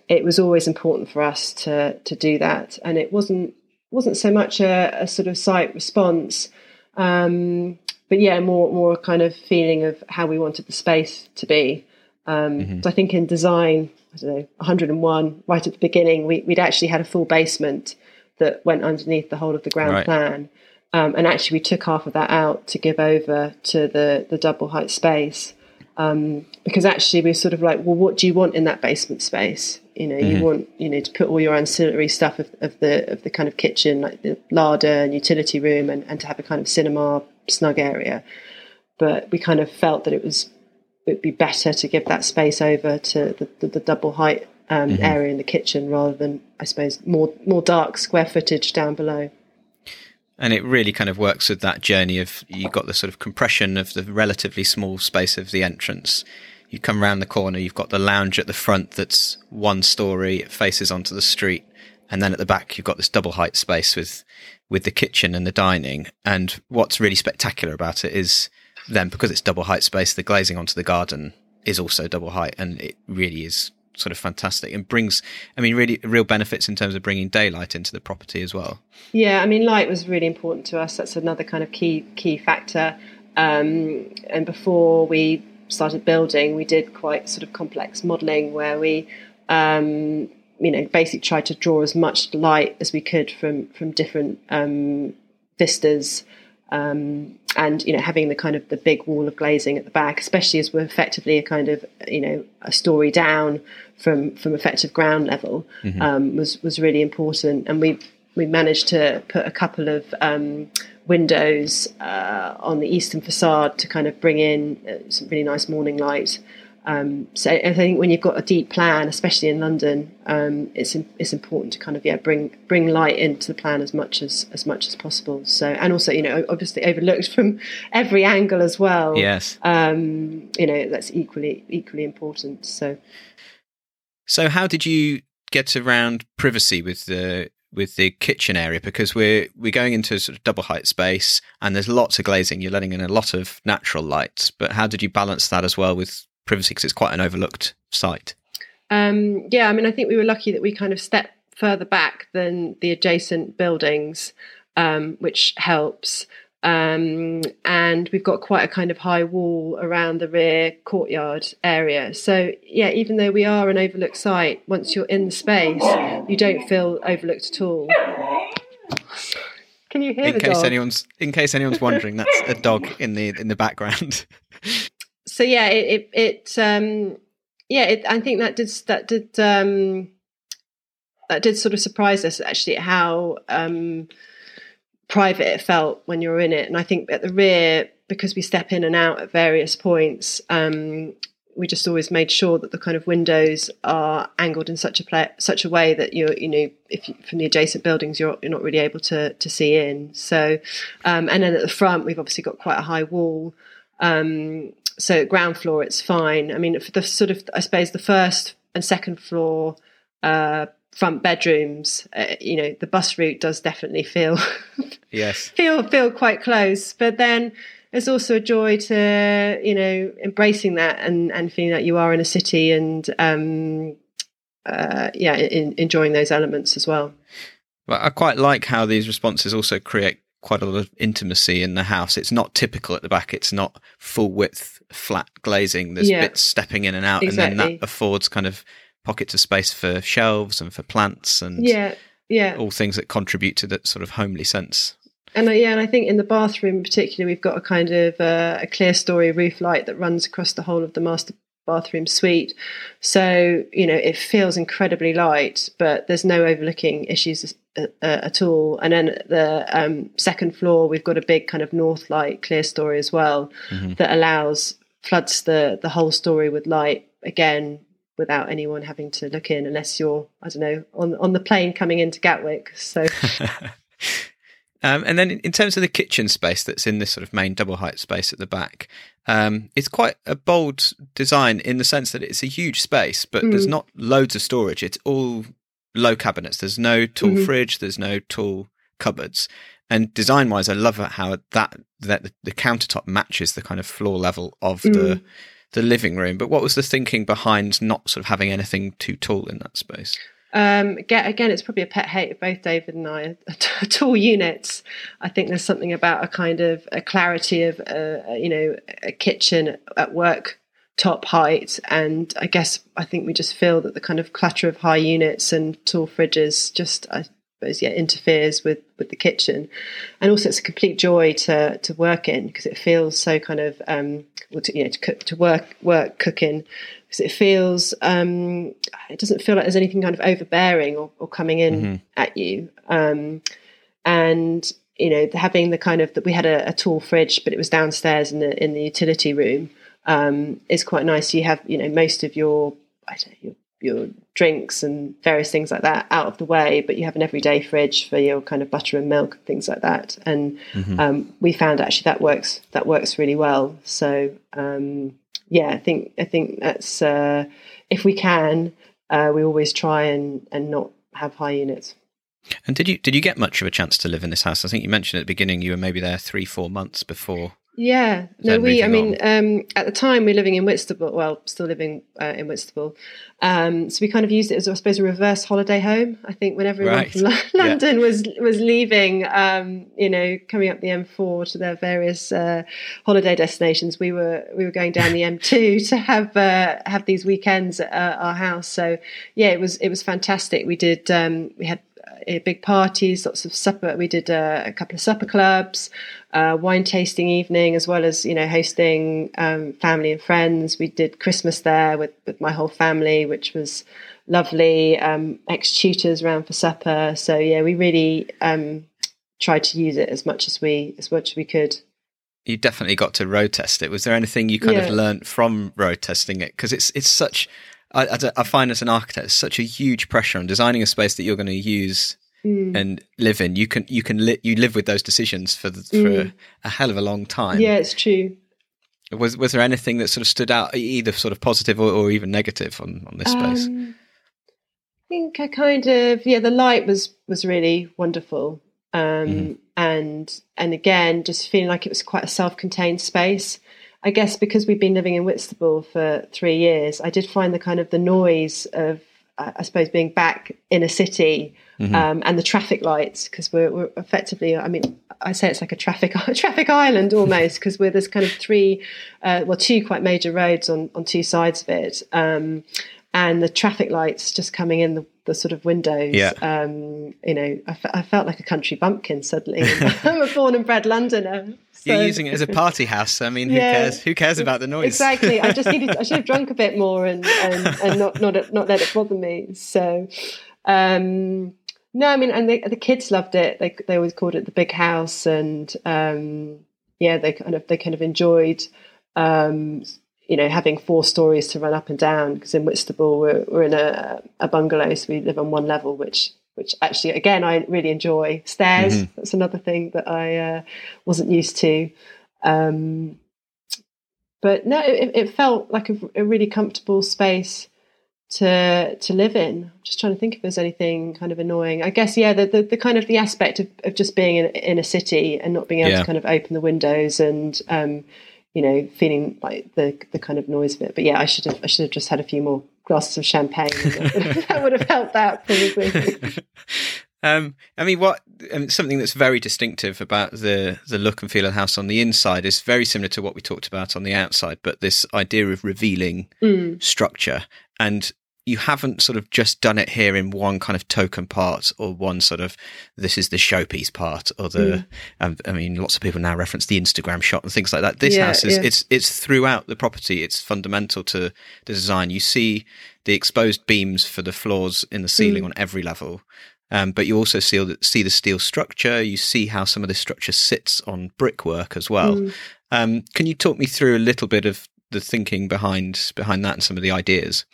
it was always important for us to to do that, and it wasn't wasn't so much a, a sort of site response, um, but yeah, more more kind of feeling of how we wanted the space to be. Um, mm-hmm. So I think in design, I don't know, 101 right at the beginning, we, would actually had a full basement that went underneath the whole of the ground right. plan. Um, and actually, we took half of that out to give over to the, the double height space. Um, because actually, we are sort of like, well, what do you want in that basement space? You know, mm-hmm. you want you know to put all your ancillary stuff of, of, the of the kind of kitchen, like the larder and utility room, and, and to have a kind of cinema snug area. But we kind of felt that it was it'd be better to give that space over to the, the, the double height um, mm-hmm. area in the kitchen rather than, I suppose, more more dark square footage down below and it really kind of works with that journey of you've got the sort of compression of the relatively small space of the entrance. You come around the corner, you've got the lounge at the front that's one story, it faces onto the street, and then at the back you've got this double height space with with the kitchen and the dining. And what's really spectacular about it is then because it's double height space, the glazing onto the garden is also double height, and it really is sort of fantastic and brings, I mean, really real benefits in terms of bringing daylight into the property as well. Yeah, I mean, light was really important to us. That's another kind of key key factor. Um, and before we started building, we did quite sort of complex modelling where we, um, you know, basically tried to draw as much light as we could from from different um, vistas. Um, and you know having the kind of the big wall of glazing at the back, especially as we're effectively a kind of you know a story down from from effective ground level, mm-hmm. um, was was really important. And we we managed to put a couple of um, windows uh, on the eastern facade to kind of bring in uh, some really nice morning light. Um, so I think when you've got a deep plan, especially in London, um, it's it's important to kind of yeah bring bring light into the plan as much as as much as possible. So and also you know obviously overlooked from every angle as well. Yes. Um, you know that's equally equally important. So. So how did you get around privacy with the with the kitchen area because we're we're going into a sort of double height space and there's lots of glazing. You're letting in a lot of natural light, but how did you balance that as well with privacy because it's quite an overlooked site? Um, yeah, I mean, I think we were lucky that we kind of stepped further back than the adjacent buildings, um, which helps. Um, and we've got quite a kind of high wall around the rear courtyard area. So, yeah, even though we are an overlooked site, once you're in the space, you don't feel overlooked at all. Can you hear in the case dog? anyone's in case anyone's wondering, that's a dog in the in the background. so yeah, it it, it um, yeah, it, I think that did that did um, that did sort of surprise us actually how um, private it felt when you're in it. And I think at the rear, because we step in and out at various points, um, we just always made sure that the kind of windows are angled in such a pla- such a way that you're you know if you, from the adjacent buildings you're you're not really able to to see in. So um, and then at the front we've obviously got quite a high wall. Um, so ground floor it's fine. I mean for the sort of I suppose the first and second floor. Uh, front bedrooms uh, you know the bus route does definitely feel yes feel feel quite close but then there's also a joy to you know embracing that and and feeling that you are in a city and um uh yeah in, enjoying those elements as well well i quite like how these responses also create quite a lot of intimacy in the house. It's not typical at the back. It's not full width flat glazing. There's Yeah. bits stepping in and out and then that affords kind of pockets of space for shelves and for plants and yeah yeah. all things that contribute to that sort of homely sense. And I, yeah and i think in the bathroom in particular we've got a kind of uh, a clerestory roof light that runs across the whole of the master bathroom suite. So you know it feels incredibly light but there's no overlooking issues uh, uh, at all and then the um, second floor we've got a big kind of north light clerestory as well Mhm. that allows floods the the whole story with light again without anyone having to look in unless you're i don't know on on the plane coming into gatwick so Um, and then in- terms of the kitchen space that's in this sort of main double height space at the back, um, it's quite a bold design in the sense that it's a huge space, but there's Mm. not loads of storage. It's all low cabinets. There's no tall Mhm. fridge. There's no tall cupboards. And design wise, I love how that that the countertop matches the kind of floor level of the Mm. the living room. But what was the thinking behind not sort of having anything too tall in that space? Um, again, again, it's probably a pet hate of both David and I. Tall units. I think there's something about a kind of a clarity of, uh, you know, a kitchen at work top height, and I guess I think we just feel that the kind of clutter of high units and tall fridges just, I suppose, yeah, interferes with with the kitchen, and also it's a complete joy to to work in because it feels so kind of, um, well, to, you know, to cook, to work work cooking. Because it feels um, it doesn't feel like there's anything kind of overbearing or, or coming in Mhm. at you. Um, and you know having the kind of that we had a, a tall fridge but it was downstairs in the in the utility room um, is quite nice you have you know most of your I don't know, your your drinks and various things like that out of the way but you have an everyday fridge for your kind of butter and milk and things like that and Mhm. um, we found actually that works that works really well so um, yeah i think i think that's uh, if we can uh, we always try and and not have high units And did you did you get much of a chance to live in this house? I think you mentioned at the beginning you were maybe there three four months before. Yeah. No we i mean um, at the time we're living in whitstable well still living uh, in whitstable. Um, so we kind of used it as i suppose a reverse holiday home. I think when everyone Right. from Lo- Yeah. london was was leaving um, you know coming up the m4 to their various uh, holiday destinations we were we were going down the m2 to have uh, have these weekends at uh, our house. So yeah it was it was fantastic. We did um, we had big parties lots of supper we did uh, a couple of supper clubs uh, wine tasting evening as well as you know hosting um, family and friends we did christmas there with, with my whole family which was lovely um, ex tutors around for supper so yeah we really um, tried to use it as much as we as much as we could You definitely got to road test it. Was there anything you kind Yeah. of learnt from road testing it? Because it's it's such. I, I, I find as an architect, it's such a huge pressure on designing a space that you're going to use Mm. and live in. You can you can li- you live with those decisions for the, for Mm. a hell of a long time. yeah it's true Was was there anything that sort of stood out, either sort of positive or, or even negative on on this space? Um, think I kind of yeah, the light was was really wonderful, um, mm. and and again, just feeling like it was quite a self-contained space. I guess because we've been living in Whitstable for three years, I did find the kind of the noise of I suppose being back in a city mm-hmm. um, and the traffic lights because we're, we're, effectively I mean I say it's like a traffic traffic island almost because we're there's kind of three uh, well two quite major roads on on two sides of it um, and the traffic lights just coming in the, the sort of windows. Yeah. Um, you know, I, f- I felt like a country bumpkin suddenly. I'm a born and bred Londoner. So. You're using it as a party house. I mean, who yeah, cares? Who cares about the noise? Exactly. I just needed. I should have drunk a bit more and and, and not not not let it bother me. So, um, no, I mean, and the, the kids loved it. They they always called it the big house, and um, yeah, they kind of they kind of enjoyed um, you know, having four stories to run up and down because in Whitstable we're, we're in a, a bungalow, so we live on one level, which which actually again I really enjoy. Stairs, mm-hmm. that's another thing that I uh, wasn't used to. Um, but no, it, it felt like a, a, really comfortable space to to live in. I'm just trying to think if there's anything kind of annoying. I guess yeah, the the, the kind of the aspect of, of just being in, in a city and not being able yeah. to kind of open the windows and um, you know, feeling like the the kind of noise of it. But yeah, I should have I should have just had a few more glasses of champagne. that would have helped that probably. Um, I mean, what something that's very distinctive about the the look and feel of the house on the inside is very similar to what we talked about on the outside, but this idea of revealing mm. structure and you haven't sort of just done it here in one kind of token part or one sort of this is the showpiece part or the mm. um, I mean lots of people now reference the Instagram shot and things like that. This yeah, house is yeah. it's it's throughout the property. It's fundamental to the design. You see the exposed beams for the floors in the ceiling mm. on every level. Um, but you also see the, see the steel structure. You see how some of this structure sits on brickwork as well. Mm. Um, can you talk me through a little bit of the thinking behind behind that and some of the ideas?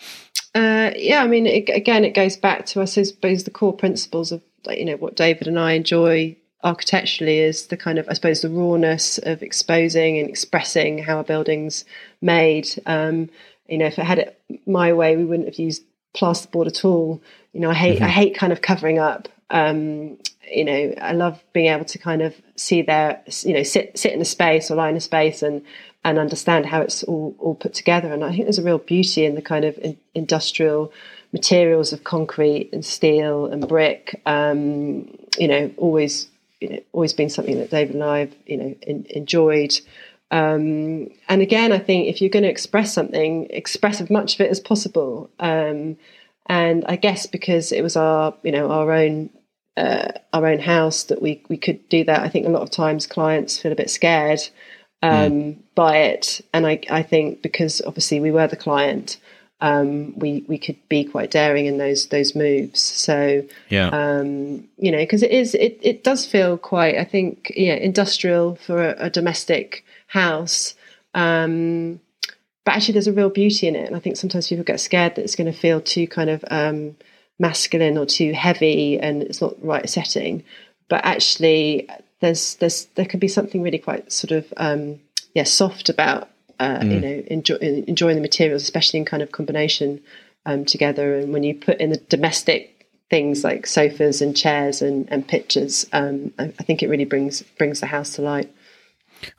Uh, yeah, I mean, it, again, it goes back to I suppose the core principles of you know what David and I enjoy architecturally is the kind of I suppose the rawness of exposing and expressing how a building's made. Um, you know, if I had it my way, we wouldn't have used plasterboard at all. You know, I hate mm-hmm. I hate kind of covering up. Um, you know, I love being able to kind of see there, you know, sit sit in a space or lie in a space and and understand how it's all, all put together. And I think there's a real beauty in the kind of in, industrial materials of concrete and steel and brick. Um, you know, always you know, always been something that David and I have you know in, enjoyed. Um, and again, I think if you're going to express something, express as much of it as possible. Um, and I guess because it was our you know our own uh, our own house that we we could do that. I think a lot of times clients feel a bit scared um, mm. by it. And I, I think because obviously we were the client, um, we we could be quite daring in those those moves. So yeah, um, you know, because it is it it does feel quite I think yeah industrial for a, a domestic house. Um, but actually, there's a real beauty in it, and I think sometimes people get scared that it's going to feel too kind of um, masculine or too heavy, and it's not the right setting. But actually, there's there's there can be something really quite sort of um, yeah soft about uh, mm. you know enjoy, enjoying the materials, especially in kind of combination um, together. And when you put in the domestic things like sofas and chairs and, and pictures, um, I, I, think it really brings brings the house to light.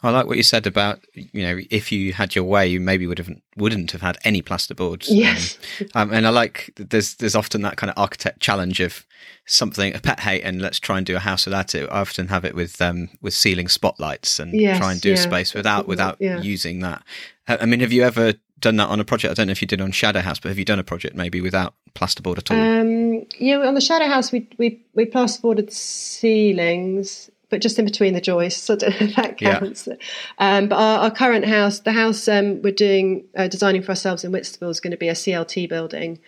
I like what you said about you know if you had your way, you maybe would have wouldn't have had any plasterboards. Yes, um, and I like there's there's often that kind of architect challenge of something a pet hate and let's try and do a house without it. I often have it with um with ceiling spotlights and yes, try and do yeah. a space without without yeah. using that. I mean, have you ever done that on a project? I don't know if you did on Shadow House, but have you done a project maybe without plasterboard at all? Um, yeah, on the Shadow House, we we we plasterboarded ceilings but just in between the joists. I don't know if that counts. Yeah. Um, but our, our, current house, the house um, we're doing uh, designing for ourselves in Whitstable, is going to be a CLT building,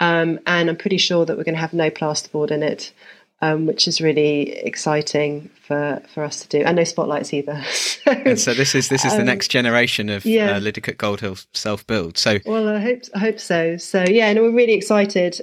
um, and I'm pretty sure that we're going to have no plasterboard in it. Um, which is really exciting for, for us to do, and no spotlights either. so, and so this is this is the um, next generation of yeah. uh, Goldhill self build. So well, I hope I hope so. So yeah, and we're really excited.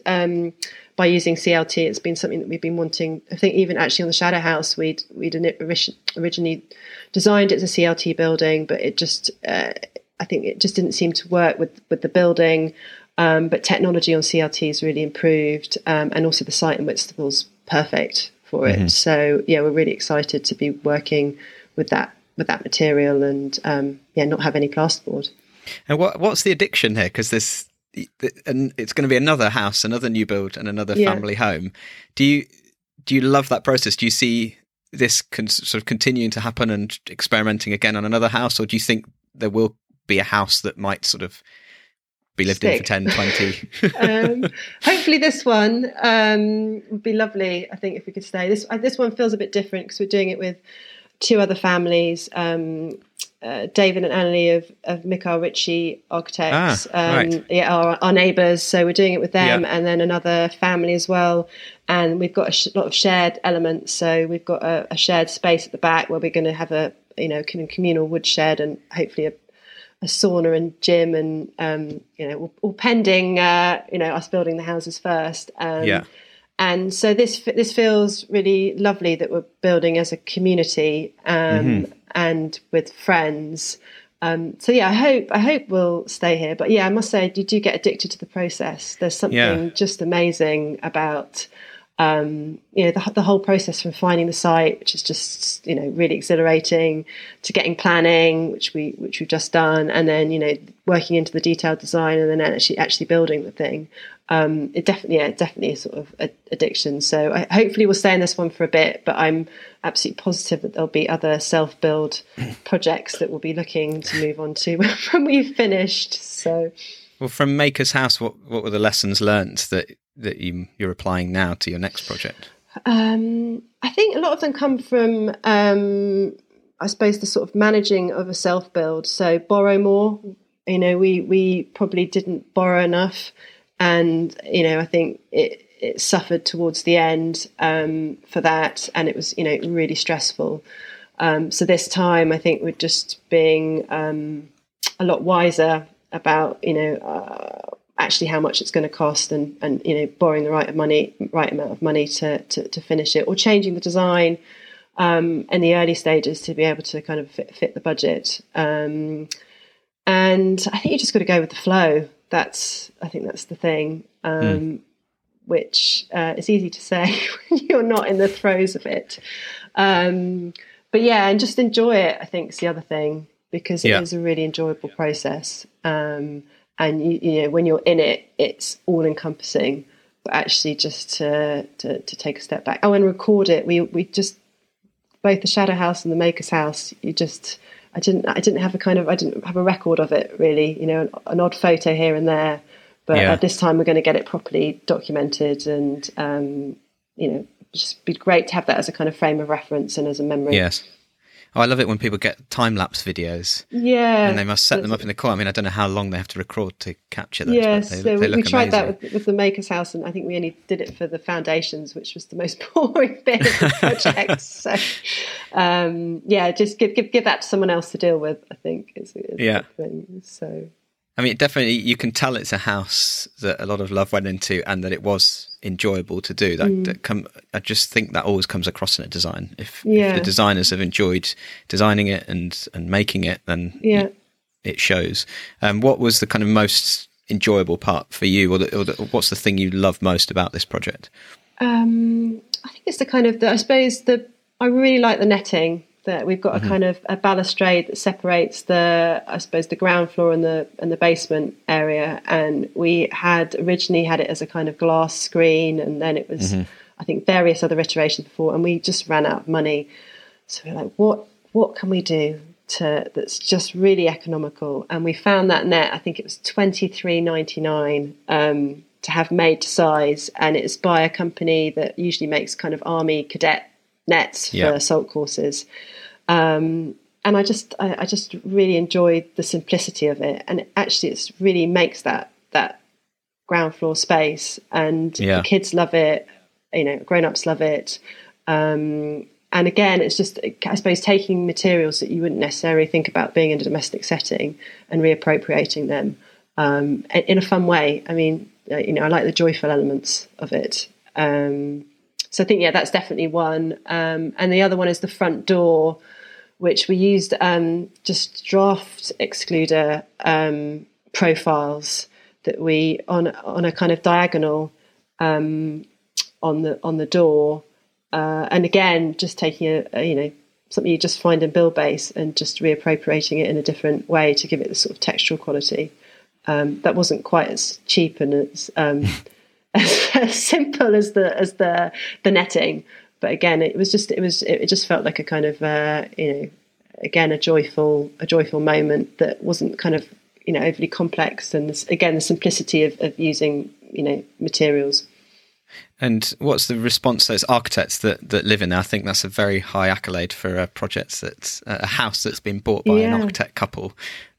By using CLT. It's been something that we've been wanting. I think even actually on the Shadow House, we'd we'd originally designed it as a CLT building, but it just uh, I think it just didn't seem to work with with the building. Um, but technology on CLT has really improved, um, and also the site in Whitstable's perfect for it. Mm-hmm. So yeah, we're really excited to be working with that with that material and um, yeah, not have any plasterboard. And what what's the addiction here? Because this and it's going to be another house, another new build, and another yeah. family home. Do you do you love that process? Do you see this con- sort of continuing to happen and experimenting again on another house, or do you think there will be a house that might sort of be lived Stick. in for 10, 20. um, hopefully, this one um, would be lovely. I think if we could stay. This uh, this one feels a bit different because we're doing it with two other families. Um, uh, David and Annalie of, of Mikhail Riches Architects, ah, right. Um, yeah, our, our neighbours. So we're doing it with them, yeah. and then another family as well. And we've got a sh- lot of shared elements. So we've got a, a shared space at the back where we're going to have a you know communal woodshed and hopefully a a sauna and gym and um, you know, or, pending uh, you know us building the houses first. Um, yeah. And so this this feels really lovely that we're building as a community um, mm-hmm. And with friends. Um, so yeah, I hope I hope we'll stay here. But yeah, I must say, you do get addicted to the process. There's something yeah. just amazing about um, you know the, the, whole process from finding the site, which is just you know really exhilarating, to getting planning, which we which we've just done, and then you know working into the detailed design, and then actually actually building the thing. Um, it definitely yeah, definitely a sort of a, addiction. So I, hopefully we'll stay in this one for a bit, but I'm absolutely positive that there'll be other self build projects that we'll be looking to move on to when we've finished. So. Well, from Maker's House, what what were the lessons learned that that you, you're applying now to your next project? Um, I think a lot of them come from, um, I suppose, the sort of managing of a self build. So borrow more. You know, we we probably didn't borrow enough, and you know, I think it it suffered towards the end um, for that, and it was you know really stressful. Um, so this time, I think we're just being um, a lot wiser about you know uh, actually how much it's going to cost and and you know borrowing the right money right amount of money to to, to finish it or changing the design um, in the early stages to be able to kind of fit, fit the budget um, and I think you just got to go with the flow that's I think that's the thing um, mm. which uh, is easy to say when you're not in the throes of it um, but yeah and just enjoy it I think is the other thing because it yeah. is a really enjoyable process um, and you, you know when you're in it, it's all encompassing. But actually, just to, to, to take a step back. Oh, and record it. We we just both the Shadow House and the Maker's House. You just I didn't I didn't have a kind of I didn't have a record of it really. You know, an, an odd photo here and there. But yeah. at this time, we're going to get it properly documented, and um, you know, just be great to have that as a kind of frame of reference and as a memory. Yes. Oh, I love it when people get time lapse videos. Yeah, and they must set them up in the core. I mean, I don't know how long they have to record to capture those. Yes, they, so we tried amazing. that with, with, the Maker's House, and I think we only did it for the foundations, which was the most boring bit of the project. so, um, yeah, just give, give give that to someone else to deal with. I think is, is yeah. So I mean, definitely, you can tell it's a house that a lot of love went into, and that it was enjoyable to do. That, mm. that come, I just think that always comes across in a design. If, yeah. if the designers have enjoyed designing it and and making it, then yeah. it, it shows. Um, what was the kind of most enjoyable part for you, or, the, or the, what's the thing you love most about this project? Um, I think it's the kind of the, I suppose the I really like the netting that we've got mm-hmm. a kind of a balustrade that separates the I suppose the ground floor and the and the basement area and we had originally had it as a kind of glass screen and then it was mm-hmm. I think various other iterations before and we just ran out of money so we're like what what can we do to that's just really economical and we found that net I think it was 23.99 um, to have made to size and it's by a company that usually makes kind of army cadet nets for yeah. assault courses um, and I just I, I, just really enjoyed the simplicity of it, and actually, it really makes that that ground floor space, and yeah. the kids love it. You know, grown ups love it. Um, and again, it's just I suppose taking materials that you wouldn't necessarily think about being in a domestic setting and reappropriating them um, in a fun way. I mean, uh, you know, I like the joyful elements of it. Um, so I think yeah, that's definitely one. Um, and the other one is the front door which we used um, just draft excluder um, profiles that we on on a kind of diagonal um, on the on the door, uh, and again just taking a, a, you know something you just find in Buildbase and just reappropriating it in a different way to give it the sort of textural quality. Um, that wasn't quite as cheap and as, um, as, as simple as the as the the netting, but again, it was just it was it just felt like a kind of uh, you know again a joyful a joyful moment that wasn't kind of you know overly complex and this, again the simplicity of, of using you know materials. And what's the response to those architects that, that live in there? I think that's a very high accolade for a project that's a house that's been bought by yeah. an architect couple.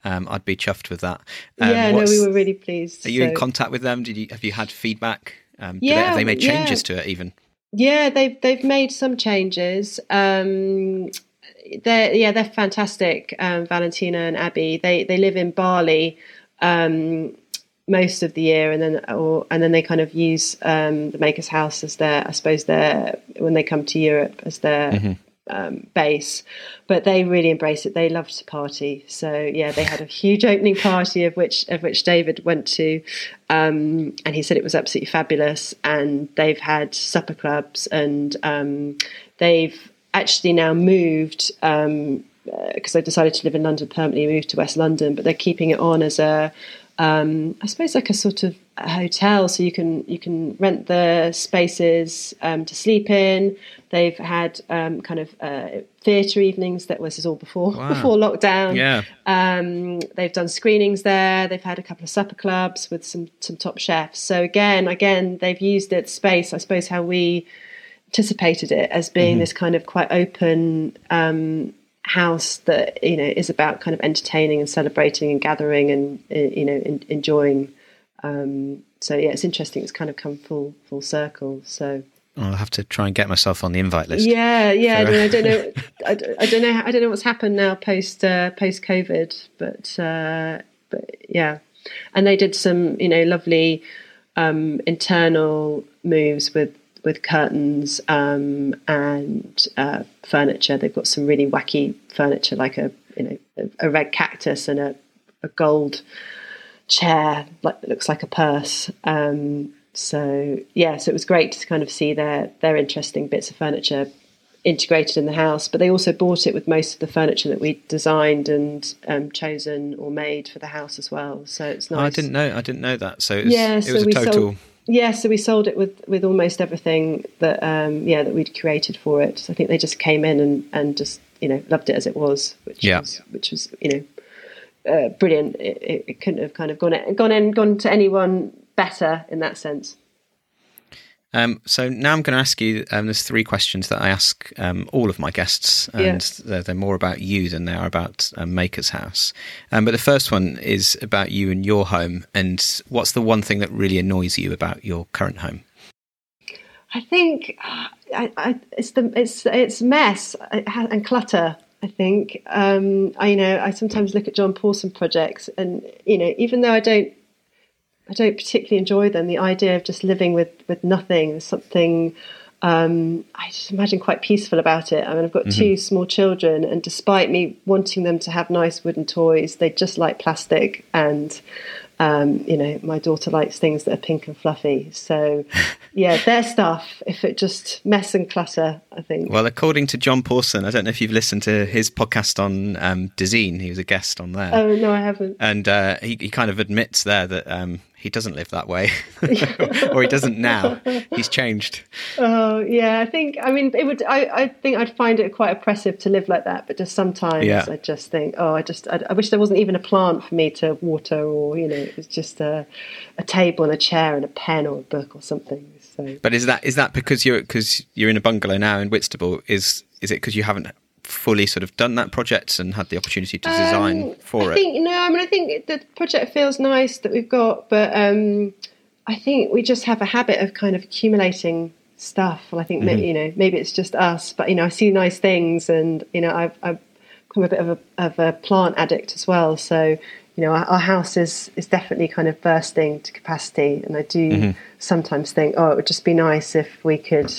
Um, I'd be chuffed with that. Um, yeah, no, we were really pleased. Are you so. in contact with them? Did you have you had feedback? Um, yeah, they, have they made changes yeah. to it even? Yeah, they've they've made some changes. Um, they're yeah, they're fantastic. Um, Valentina and Abby. They they live in Bali um, most of the year, and then or and then they kind of use um, the Makers House as their, I suppose, their when they come to Europe as their mm-hmm um, base, but they really embrace it. They loved to party, so yeah, they had a huge opening party of which of which David went to, um, and he said it was absolutely fabulous. And they've had supper clubs, and um, they've actually now moved because um, uh, they decided to live in London permanently, moved to West London, but they're keeping it on as a um, I suppose like a sort of a hotel, so you can you can rent the spaces um, to sleep in. They've had um, kind of uh, theatre evenings. That was all before wow. before lockdown. Yeah. Um, they've done screenings there. They've had a couple of supper clubs with some some top chefs. So again, again, they've used it space. I suppose how we anticipated it as being mm-hmm. this kind of quite open um, house that you know is about kind of entertaining and celebrating and gathering and uh, you know in, enjoying. Um, so yeah, it's interesting. It's kind of come full full circle. So I'll have to try and get myself on the invite list. Yeah, yeah. For... I don't know. I, I, don't know. I don't know what's happened now post uh, post COVID, but uh, but yeah. And they did some you know lovely um, internal moves with with curtains um, and uh, furniture. They've got some really wacky furniture, like a you know a, a red cactus and a, a, gold chair, like that looks like a purse. Um, so yeah, so it was great to kind of see their their interesting bits of furniture integrated in the house. But they also bought it with most of the furniture that we designed and um, chosen or made for the house as well. So it's nice. Oh, I didn't know. I didn't know that. So it was, yeah, so it was a total. Sold, yeah, so we sold it with, with almost everything that um, yeah that we'd created for it. So I think they just came in and, and just you know loved it as it was, which yeah. was which was you know uh, brilliant. It, it, couldn't have kind of gone gone in gone to anyone better in that sense. Um, so now I'm going to ask you. Um, there's three questions that I ask um, all of my guests, and they're, they're, more about you than they are about um, Maker's House. Um, but the first one is about you and your home, and what's the one thing that really annoys you about your current home? I think I, I, it's the it's it's mess and clutter. I think um, I you know I sometimes look at John Pawson projects, and you know even though I don't I don't particularly enjoy them. The idea of just living with with nothing is something um, I just imagine quite peaceful about it. I mean, I've got mm-hmm. two small children, and despite me wanting them to have nice wooden toys, they just like plastic. And um, you know, my daughter likes things that are pink and fluffy. So, yeah, their stuff. If it just mess and clutter, I think. Well, according to John Pawson, I don't know if you've listened to his podcast on um, Dezeen. He was a guest on there. Oh no, I haven't. And uh, he, he kind of admits there that um, he doesn't live that way, or he doesn't now. He's changed. Oh yeah, I think. I mean, it would. I, I think I'd find it quite oppressive to live like that. But just sometimes, yeah. I just think, oh, I just, I, I, wish there wasn't even a plant for me to water, or you know, it was just a, a table and a chair and a pen or a book or something. So. But is that is that because you're because you're in a bungalow now in Whitstable? Is is it because you haven't fully sort of done that project and had the opportunity to design um, for I it? Think, no, I mean, I think the project feels nice that we've got, but um, I think we just have a habit of kind of accumulating stuff. And I think, mm-hmm. you know, maybe it's just us, but, you know, I see nice things and, you know, I've, I've become a bit of a, of a plant addict as well. So, you know, our, our, house is, is definitely kind of bursting to capacity. And I do mm-hmm. sometimes think, oh, it would just be nice if we could,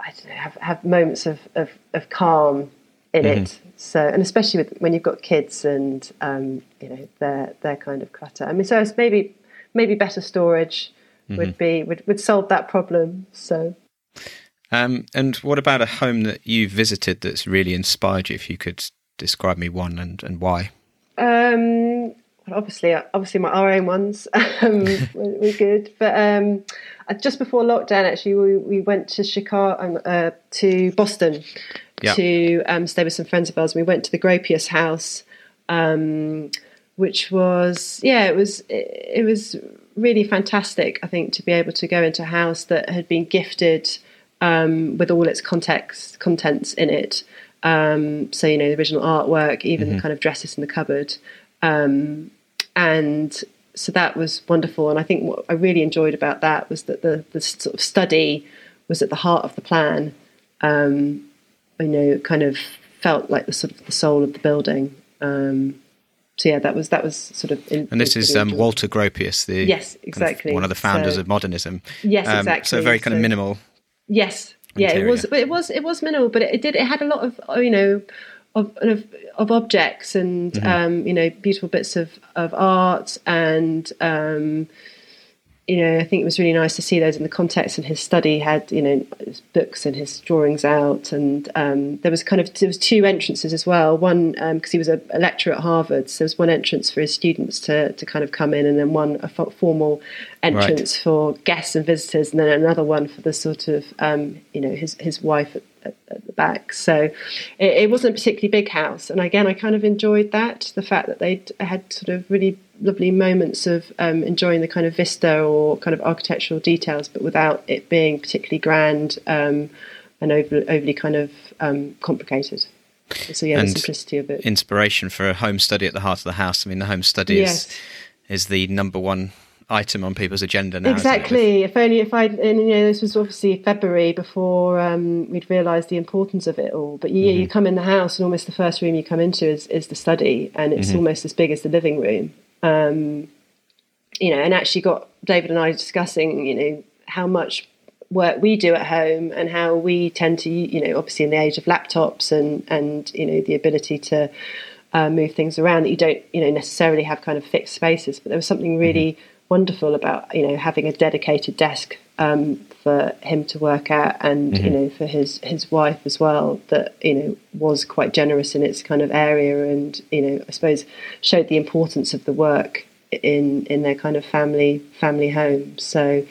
I don't know, have, have moments of, of, of calm in mm-hmm. it. So, and especially with, when you've got kids and um, you know their their kind of clutter. I mean, so it's maybe maybe better storage mm-hmm. would be would, would solve that problem. So. Um, and what about a home that you visited that's really inspired you? If you could describe me one and, and why. Um, obviously, obviously, my our own ones um, were, were, good. But um, uh, just before lockdown, actually, we, we went to Chicago, um, uh, to Boston, yeah. to um, stay with some friends of ours. We went to the Gropius house, um, which was yeah, it was it, it, was really fantastic. I think to be able to go into a house that had been gifted um, with all its context contents in it. Um, so you know the original artwork, even mm-hmm. the kind of dresses in the cupboard, um, and so that was wonderful. And I think what I really enjoyed about that was that the the sort of study was at the heart of the plan. Um, you know, kind of felt like the sort of the soul of the building. Um, so yeah, that was that was sort of. In, and this is um, Walter Gropius, the yes, exactly, kind of one of the founders so, of modernism. Yes, um, exactly. So very kind so, of minimal. Yes, yeah, it was, but it was it was minimal, but it, it did it had a lot of you know of of, of objects and mm-hmm. um, you know beautiful bits of of art and um, you know, I think it was really nice to see those in the context. And his study had, you know, his books and his drawings out. And um, there was kind of there was two entrances as well. One because um, he was a, a, lecturer at Harvard, so there was one entrance for his students to to kind of come in, and then one a formal entrance right. for guests and visitors, and then another one for the sort of um, you know his his wife at, at, at the back. So it, it wasn't a particularly big house. And again, I kind of enjoyed that the fact that they had sort of really lovely moments of um, enjoying the kind of vista or kind of architectural details, but without it being particularly grand um, and over, overly kind of um, complicated. So yeah, and the simplicity of it. Inspiration for a home study at the heart of the house. I mean, the home study yes. is is the number one item on people's agenda now. Exactly. If only if I, and you know, this was obviously February before um, we'd realised the importance of it all. But yeah, mm-hmm. you come in the house, and almost the first room you come into is, is the study, and it's mm-hmm. almost as big as the living room. Um, you know, and actually got David and I discussing, you know, how much work we do at home and how we tend to, you know, obviously in the age of laptops and and you know the ability to uh, move things around that you don't, you know, necessarily have kind of fixed spaces. But there was something really mm-hmm. wonderful about you know having a dedicated desk um, for him to work out and mm-hmm. you know for his his wife as well. That you know was quite generous in its kind of area, and you know I suppose showed the importance of the work in in their kind of family family home. So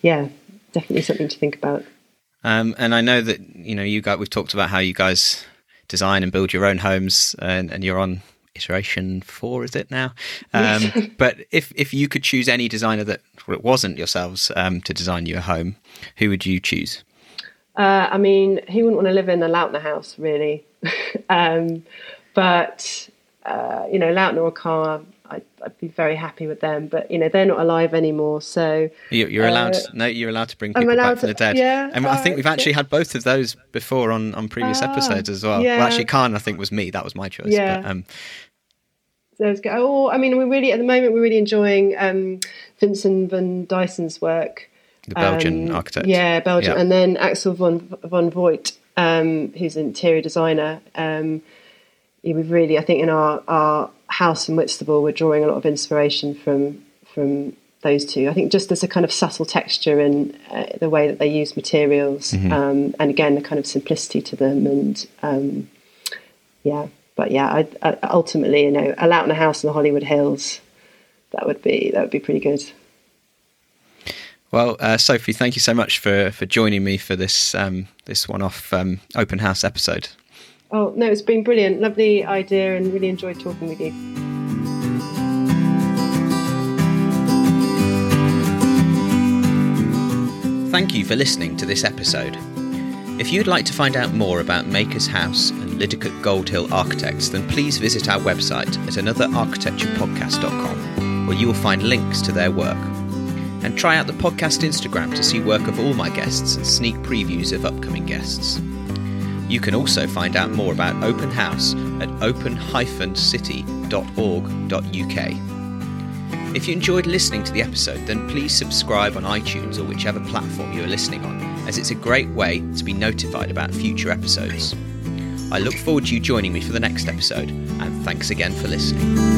yeah, definitely something to think about. Um, and I know that you know you got we've talked about how you guys design and build your own homes, and, and you're on iteration four, is it now? Um, but if if you could choose any designer that it wasn't yourselves um, to design you a home, who would you choose? Uh, I mean, he wouldn't want to live in a Lautner house, really. um, but uh, you know, Lautner or Carr, I'd, I'd, be very happy with them. But you know, they're not alive anymore, so you're, allowed. Uh, no, you're allowed to bring people back from the dead. Yeah, and I think we've actually had both of those before on on previous ah, episodes as well. Yeah. Well, actually, Kahn, I think was me. That was my choice. Yeah. But, um, so oh, I mean, we're really at the moment we're really enjoying um, Vincent Van Duysen's work. The Belgian um, architect. Yeah, Belgian, and then Axel von Vervoordt, um, who's an interior designer. Um, yeah, we've really, I think, in our our house in Whitstable, we're drawing a lot of inspiration from from those two. I think just there's a kind of subtle texture in uh, the way that they use materials, mm-hmm. um, and again, the kind of simplicity to them, and um, yeah. But yeah, I, I, ultimately, you know, a out in a house in the Hollywood Hills, that would be that would be pretty good. Well, uh, Sophie, thank you so much for for joining me for this um, this one off um, open house episode. Oh no, it's been brilliant, lovely idea, and really enjoyed talking with you. Thank you for listening to this episode. If you'd like to find out more about Makers House and Liddicoat Goldhill Architects, then please visit our website at anotherarchitecturepodcast.com, where you will find links to their work. And try out the podcast Instagram to see work of all my guests and sneak previews of upcoming guests. You can also find out more about Open House at open-city.org.uk. If you enjoyed listening to the episode, then please subscribe on iTunes or whichever platform you are listening on, as it's a great way to be notified about future episodes. I look forward to you joining me for the next episode, and thanks again for listening.